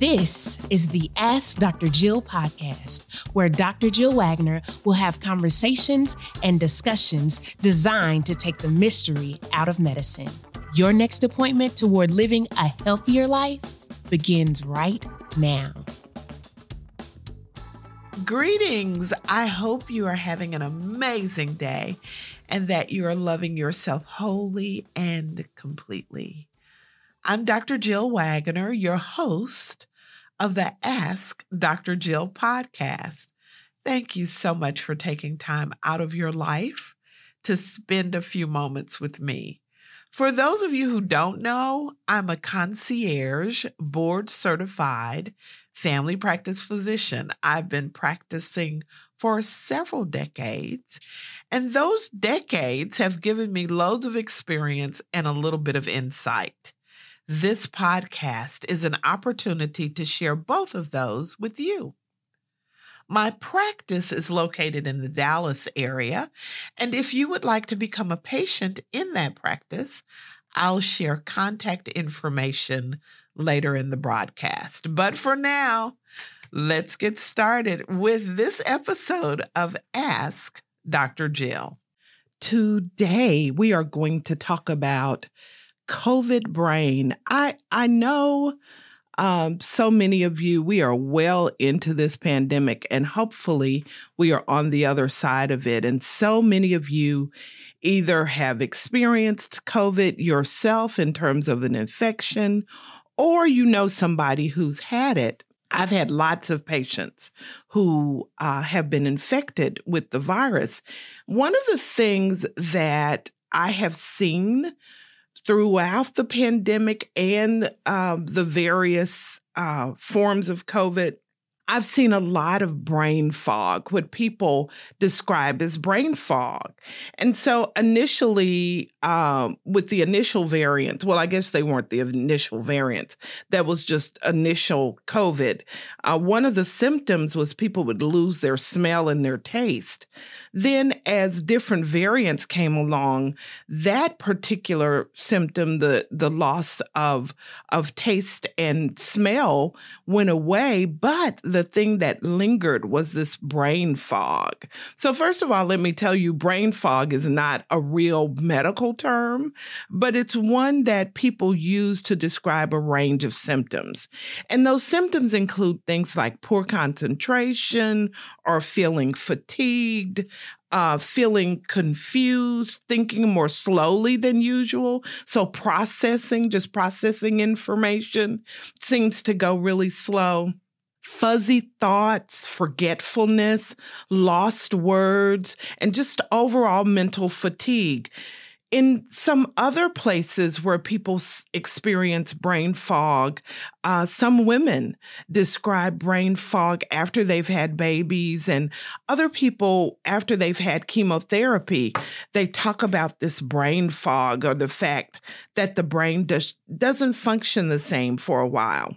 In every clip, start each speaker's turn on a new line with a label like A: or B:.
A: This is the Ask Dr. Jill podcast, where Dr. Jill Wagner will have conversations and discussions designed to take the mystery out of medicine. Your next appointment toward living a healthier life begins right now.
B: Greetings. I hope you are having an amazing day and that you are loving yourself wholly and completely. I'm Dr. Jill Wagner, your host of the Ask Dr. Jill podcast. Thank you so much for taking time out of your life to spend a few moments with me. For those of you who don't know, I'm a concierge, board certified family practice physician. I've been practicing for several decades, and those decades have given me loads of experience and a little bit of insight. This podcast is an opportunity to share both of those with you. My practice is located in the Dallas area, and if you would like to become a patient in that practice, I'll share contact information later in the broadcast. But for now, let's get started with this episode of Ask Dr. Jill. Today, we are going to talk about COVID brain. I I know um, so many of you, we are well into this pandemic, and hopefully, we are on the other side of it. And so many of you either have experienced COVID yourself in terms of an infection, or you know somebody who's had it. I've had lots of patients who uh, have been infected with the virus. One of the things that I have seen throughout the pandemic and um, the various uh, forms of COVID I've seen a lot of brain fog, what people describe as brain fog. And so initially, um, with the initial variant, well, I guess they weren't the initial variant, that was just initial COVID. Uh, one of the symptoms was people would lose their smell and their taste. Then, as different variants came along, that particular symptom, the, the loss of, of taste and smell, went away, but the the thing that lingered was this brain fog. So, first of all, let me tell you, brain fog is not a real medical term, but it's one that people use to describe a range of symptoms. And those symptoms include things like poor concentration or feeling fatigued, uh, feeling confused, thinking more slowly than usual. So, processing, just processing information, seems to go really slow fuzzy thoughts, forgetfulness, lost words, and just overall mental fatigue. In some other places where people experience brain fog, uh, some women describe brain fog after they've had babies, and other people, after they've had chemotherapy, they talk about this brain fog or the fact that the brain does, doesn't function the same for a while.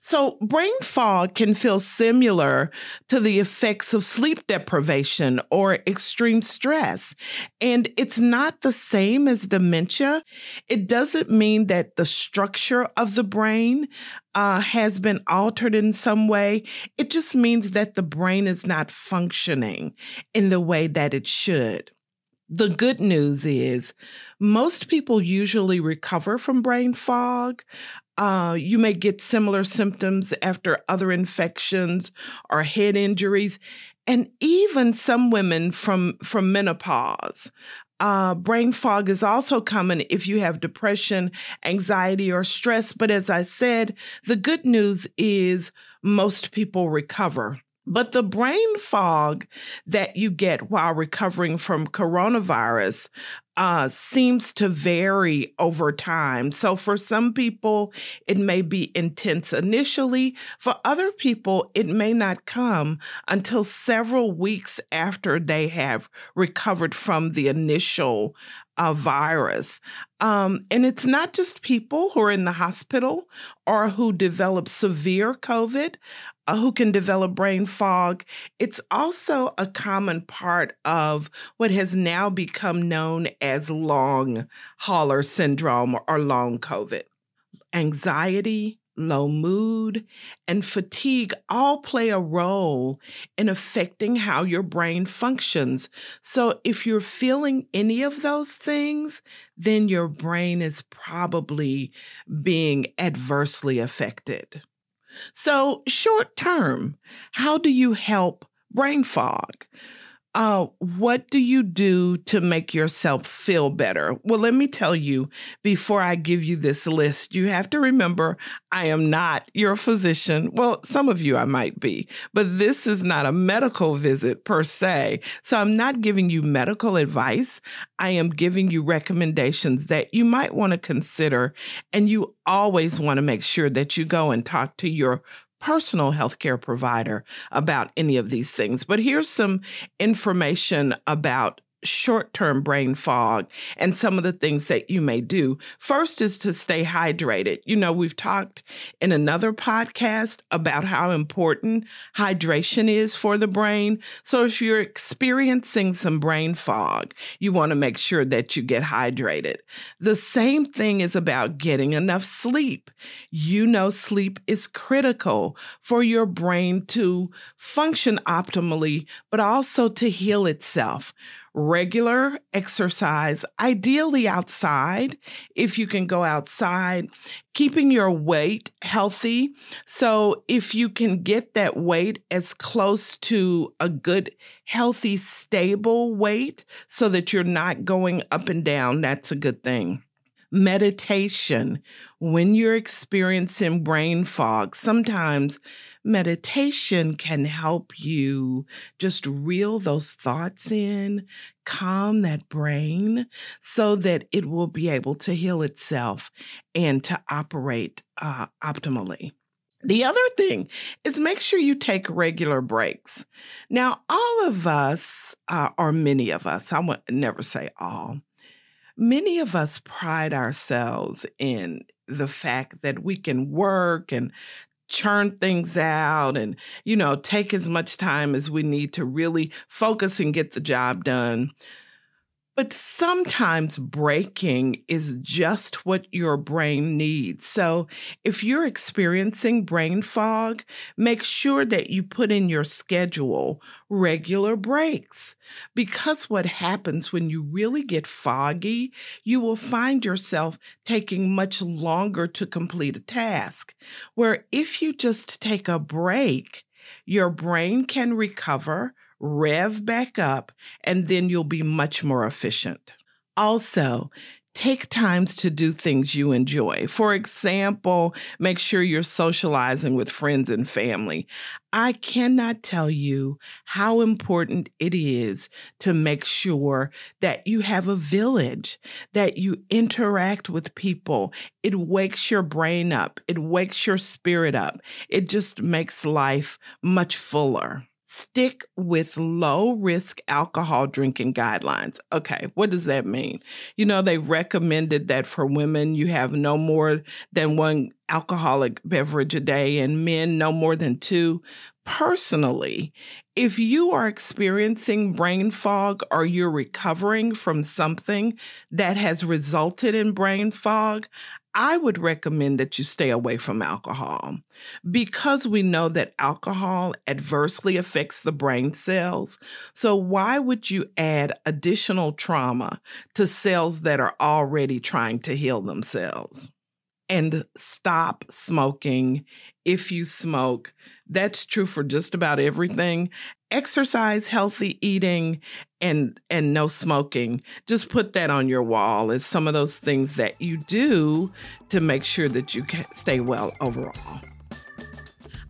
B: So, brain fog can feel similar to the effects of sleep deprivation or extreme stress. And it's not the same as dementia. It doesn't mean that the structure of the brain uh, has been altered in some way. It just means that the brain is not functioning in the way that it should. The good news is most people usually recover from brain fog. Uh, you may get similar symptoms after other infections or head injuries, and even some women from, from menopause. Uh, brain fog is also common if you have depression, anxiety, or stress. But as I said, the good news is most people recover. But the brain fog that you get while recovering from coronavirus uh, seems to vary over time. So, for some people, it may be intense initially. For other people, it may not come until several weeks after they have recovered from the initial uh, virus. Um, and it's not just people who are in the hospital or who develop severe COVID uh, who can develop brain fog. It's also a common part of what has now become known as long hauler syndrome or long COVID. Anxiety, low mood, and fatigue all play a role in affecting how your brain functions. So, if you're feeling any of those things, then your brain is probably being adversely affected. So, short term, how do you help brain fog? Uh, what do you do to make yourself feel better? Well, let me tell you before I give you this list, you have to remember I am not your physician. Well, some of you I might be, but this is not a medical visit per se. So I'm not giving you medical advice. I am giving you recommendations that you might want to consider. And you always want to make sure that you go and talk to your personal healthcare provider about any of these things. But here's some information about short term brain fog and some of the things that you may do. First is to stay hydrated. You know, we've talked in another podcast about how important hydration is for the brain. So if you're experiencing some brain fog, you want to make sure that you get hydrated. The same thing is about getting enough sleep. You know, sleep is critical for your brain to function optimally, but also to heal itself regular exercise, ideally outside, if you can go outside, keeping your weight healthy. So, if you can get that weight as close to a good, healthy, stable weight so that you're not going up and down, that's a good thing meditation when you're experiencing brain fog. Sometimes meditation can help you just reel those thoughts in, calm that brain so that it will be able to heal itself and to operate uh, optimally. The other thing is make sure you take regular breaks. Now, all of us, uh, or many of us, I would never say all, many of us pride ourselves in the fact that we can work and churn things out and you know take as much time as we need to really focus and get the job done but sometimes breaking is just what your brain needs. So if you're experiencing brain fog, make sure that you put in your schedule regular breaks. Because what happens when you really get foggy, you will find yourself taking much longer to complete a task. Where if you just take a break, your brain can recover rev back up, and then you'll be much more efficient. Also, take times to do things you enjoy. For example, make sure you're socializing with friends and family. I cannot tell you how important it is to make sure that you have a village, that you interact with people. It wakes your brain up, it wakes your spirit up. It just makes life much fuller stick with low risk alcohol drinking guidelines. Okay, what does that mean? You know, they recommended that for women, you have no more than one alcoholic beverage a day, and men, no more than two. Personally, if you are experiencing brain fog or you're recovering from something that has resulted in brain fog, I would recommend that you stay away from alcohol because we know that alcohol adversely affects the brain cells. So, why would you add additional trauma to cells that are already trying to heal themselves? And stop smoking if you smoke. That's true for just about everything exercise, healthy eating, and and no smoking. Just put that on your wall as some of those things that you do to make sure that you can stay well overall.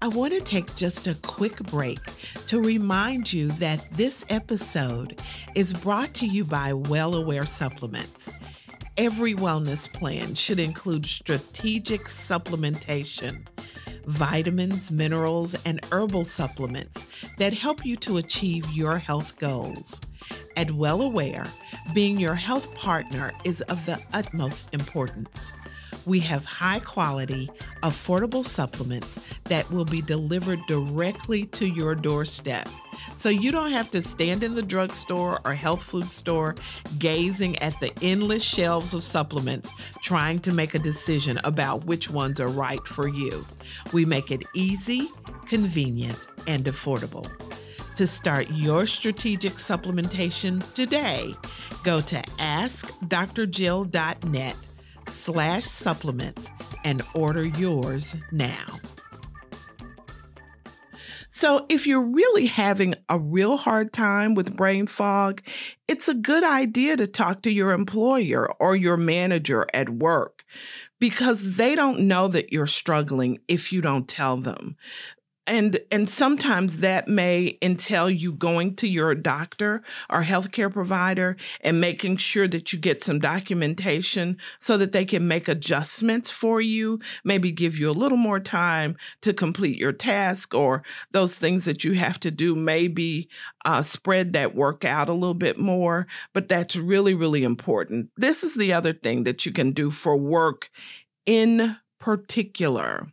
B: I want to take just a quick break to remind you that this episode is brought to you by Well Aware Supplements. Every wellness plan should include strategic supplementation vitamins, minerals, and herbal supplements that help you to achieve your health goals. At Well Aware, being your health partner is of the utmost importance. We have high quality, affordable supplements that will be delivered directly to your doorstep So you don't have to stand in the drugstore or health food store gazing at the endless shelves of supplements trying to make a decision about which ones are right for you. We make it easy, convenient, and affordable. To start your strategic supplementation today, go to askdrjill.net slash supplements and order yours now. So, if you're really having a real hard time with brain fog, it's a good idea to talk to your employer or your manager at work because they don't know that you're struggling if you don't tell them and and sometimes that may entail you going to your doctor or healthcare provider and making sure that you get some documentation so that they can make adjustments for you maybe give you a little more time to complete your task or those things that you have to do maybe uh, spread that work out a little bit more. But that's really really important. This is the other thing that you can do for work in particular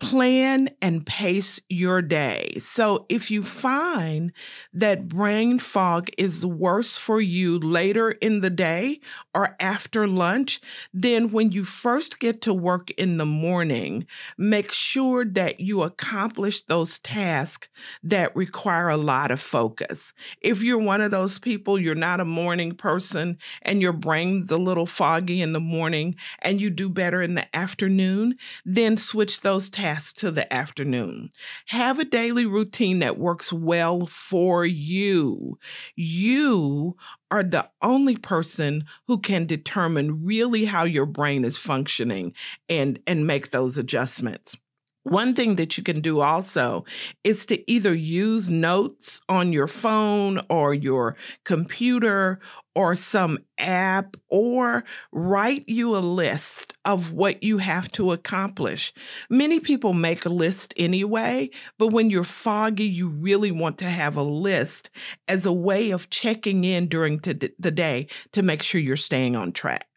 B: plan and pace your day. So if you find that brain fog is worse for you later in the day or after lunch, then when you first get to work in the morning, make sure that you accomplish those tasks that require a lot of focus. If you're one of those people, you're not a morning person and your brain's a little foggy in the morning and you do better in the afternoon, then switch those tasks to the afternoon. Have a daily routine that works well for you. You are the only person who can determine really how your brain is functioning and and make those adjustments. One thing that you can do also is to either use notes on your phone or your computer or some app or write you a list of what you have to accomplish. Many people make a list anyway, but when you're foggy, you really want to have a list as a way of checking in during the day to make sure you're staying on track.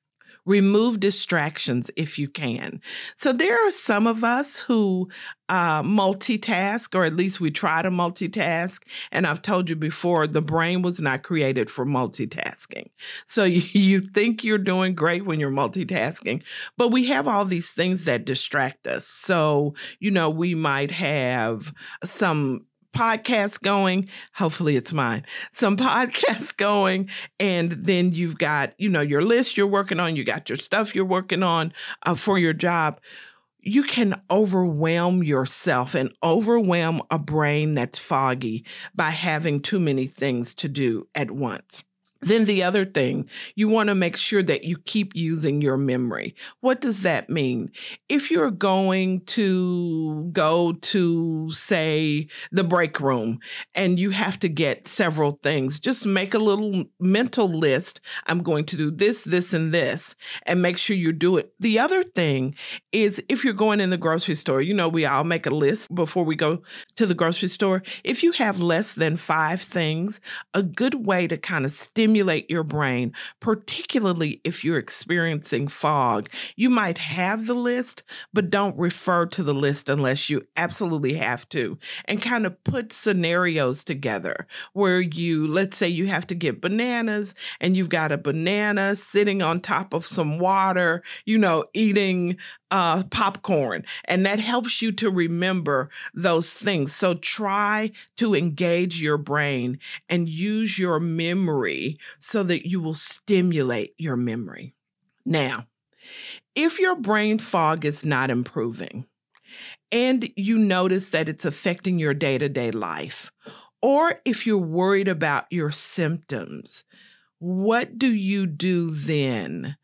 B: Remove distractions if you can. So there are some of us who uh, multitask, or at least we try to multitask. And I've told you before, the brain was not created for multitasking. So you, you think you're doing great when you're multitasking, but we have all these things that distract us. So, you know, we might have some podcast going. Hopefully it's mine. Some podcasts going. And then you've got, you know, your list you're working on, you got your stuff you're working on uh, for your job. You can overwhelm yourself and overwhelm a brain that's foggy by having too many things to do at once. Then the other thing, you want to make sure that you keep using your memory. What does that mean? If you're going to go to, say, the break room and you have to get several things, just make a little mental list. I'm going to do this, this, and this, and make sure you do it. The other thing is if you're going in the grocery store, you know, we all make a list before we go to the grocery store. If you have less than five things, a good way to kind of stimulate stimulate your brain, particularly if you're experiencing fog. You might have the list, but don't refer to the list unless you absolutely have to, and kind of put scenarios together where you, let's say you have to get bananas and you've got a banana sitting on top of some water, you know, eating uh, popcorn, and that helps you to remember those things. So try to engage your brain and use your memory so that you will stimulate your memory. Now, if your brain fog is not improving and you notice that it's affecting your day to day life, or if you're worried about your symptoms, what do you do then?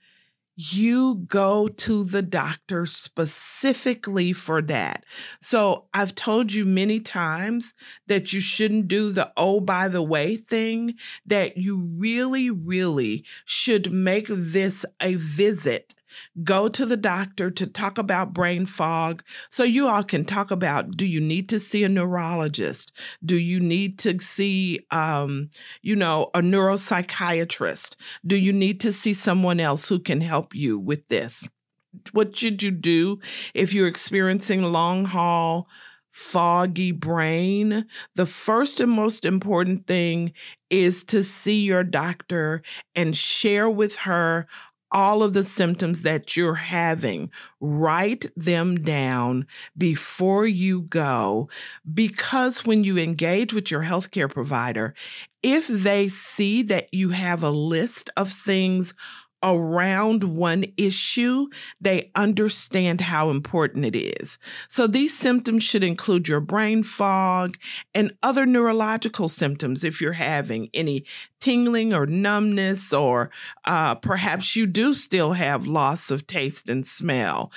B: You go to the doctor specifically for that. So I've told you many times that you shouldn't do the oh, by the way thing, that you really, really should make this a visit go to the doctor to talk about brain fog. So you all can talk about do you need to see a neurologist? Do you need to see um, you know a neuropsychiatrist? Do you need to see someone else who can help you with this? What should you do if you're experiencing long haul foggy brain, the first and most important thing is to see your doctor and share with her all of the symptoms that you're having. Write them down before you go because when you engage with your healthcare provider, if they see that you have a list of things around one issue, they understand how important it is. So these symptoms should include your brain fog and other neurological symptoms if you're having any tingling or numbness, or uh, perhaps you do still have loss of taste and smell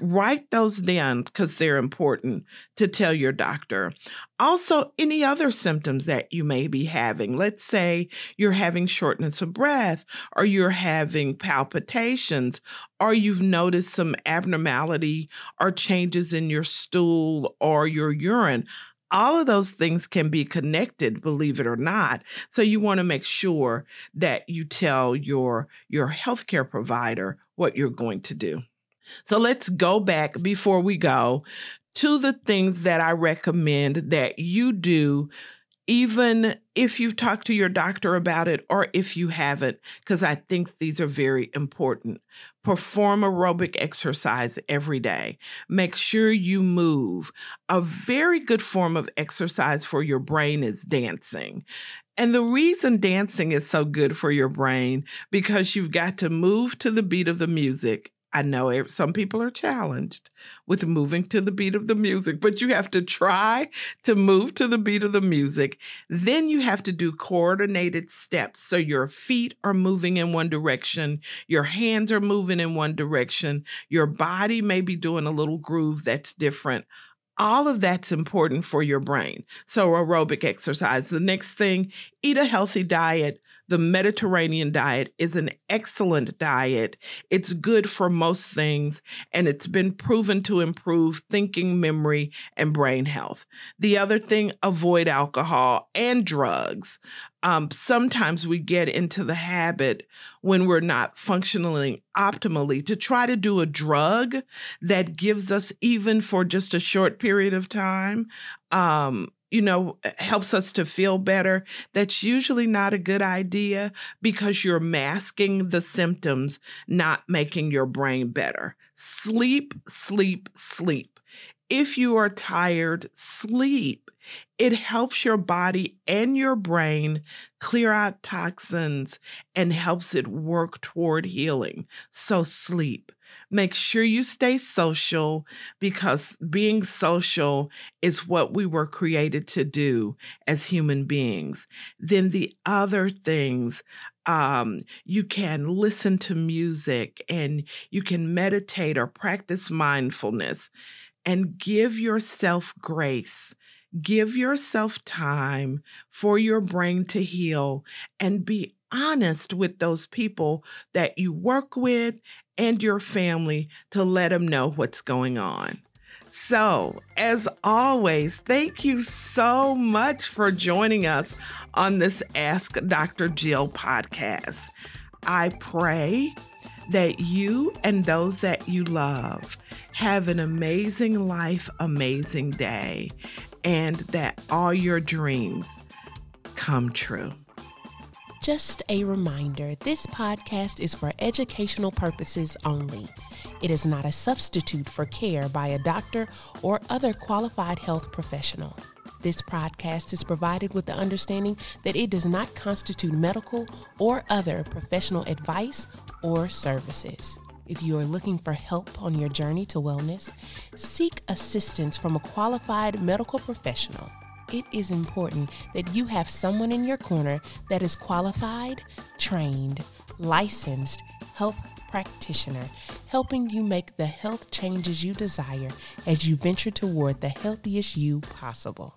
B: write those down because they're important to tell your doctor. Also, any other symptoms that you may be having. Let's say you're having shortness of breath, or you're having palpitations, or you've noticed some abnormality or changes in your stool or your urine all of those things can be connected believe it or not so you want to make sure that you tell your your healthcare provider what you're going to do so let's go back before we go to the things that I recommend that you do, even if you've talked to your doctor about it or if you haven't, because I think these are very important. Perform aerobic exercise every day. Make sure you move. A very good form of exercise for your brain is dancing. And the reason dancing is so good for your brain because you've got to move to the beat of the music I know some people are challenged with moving to the beat of the music, but you have to try to move to the beat of the music. Then you have to do coordinated steps. So your feet are moving in one direction, your hands are moving in one direction, your body may be doing a little groove that's different. All of that's important for your brain. So, aerobic exercise. The next thing, eat a healthy diet the Mediterranean diet is an excellent diet. It's good for most things, and it's been proven to improve thinking, memory, and brain health. The other thing, avoid alcohol and drugs. Um, sometimes we get into the habit when we're not functioning optimally to try to do a drug that gives us, even for just a short period of time, um, you know, eh, helps us to feel better, that's usually not a good idea because you're masking the symptoms, not making your brain better. Sleep, sleep, sleep. If you are tired, sleep. It helps your body and your brain clear out toxins and helps it work toward healing. So, sleep. Make sure you stay social because being social is what we were created to do as human beings. Then the other things, um, you can listen to music and you can meditate or practice mindfulness and give yourself grace. Give yourself time for your brain to heal and be honest with those people that you work with and your family to let them know what's going on. So, as always, thank you so much for joining us on this Ask Dr. Jill podcast. I pray that you and those that you love have an amazing life, amazing day, and that all your dreams come true.
A: Just a reminder this podcast is for educational purposes only. It is not a substitute for care by a doctor or other qualified health professional. This podcast is provided with the understanding that it does not constitute medical or other professional advice or services. If you are looking for help on your journey to wellness, seek assistance from a qualified medical professional it is important that you have someone in your corner that is qualified, trained, licensed health practitioner, helping you make the health changes you desire as you venture toward the healthiest you possible.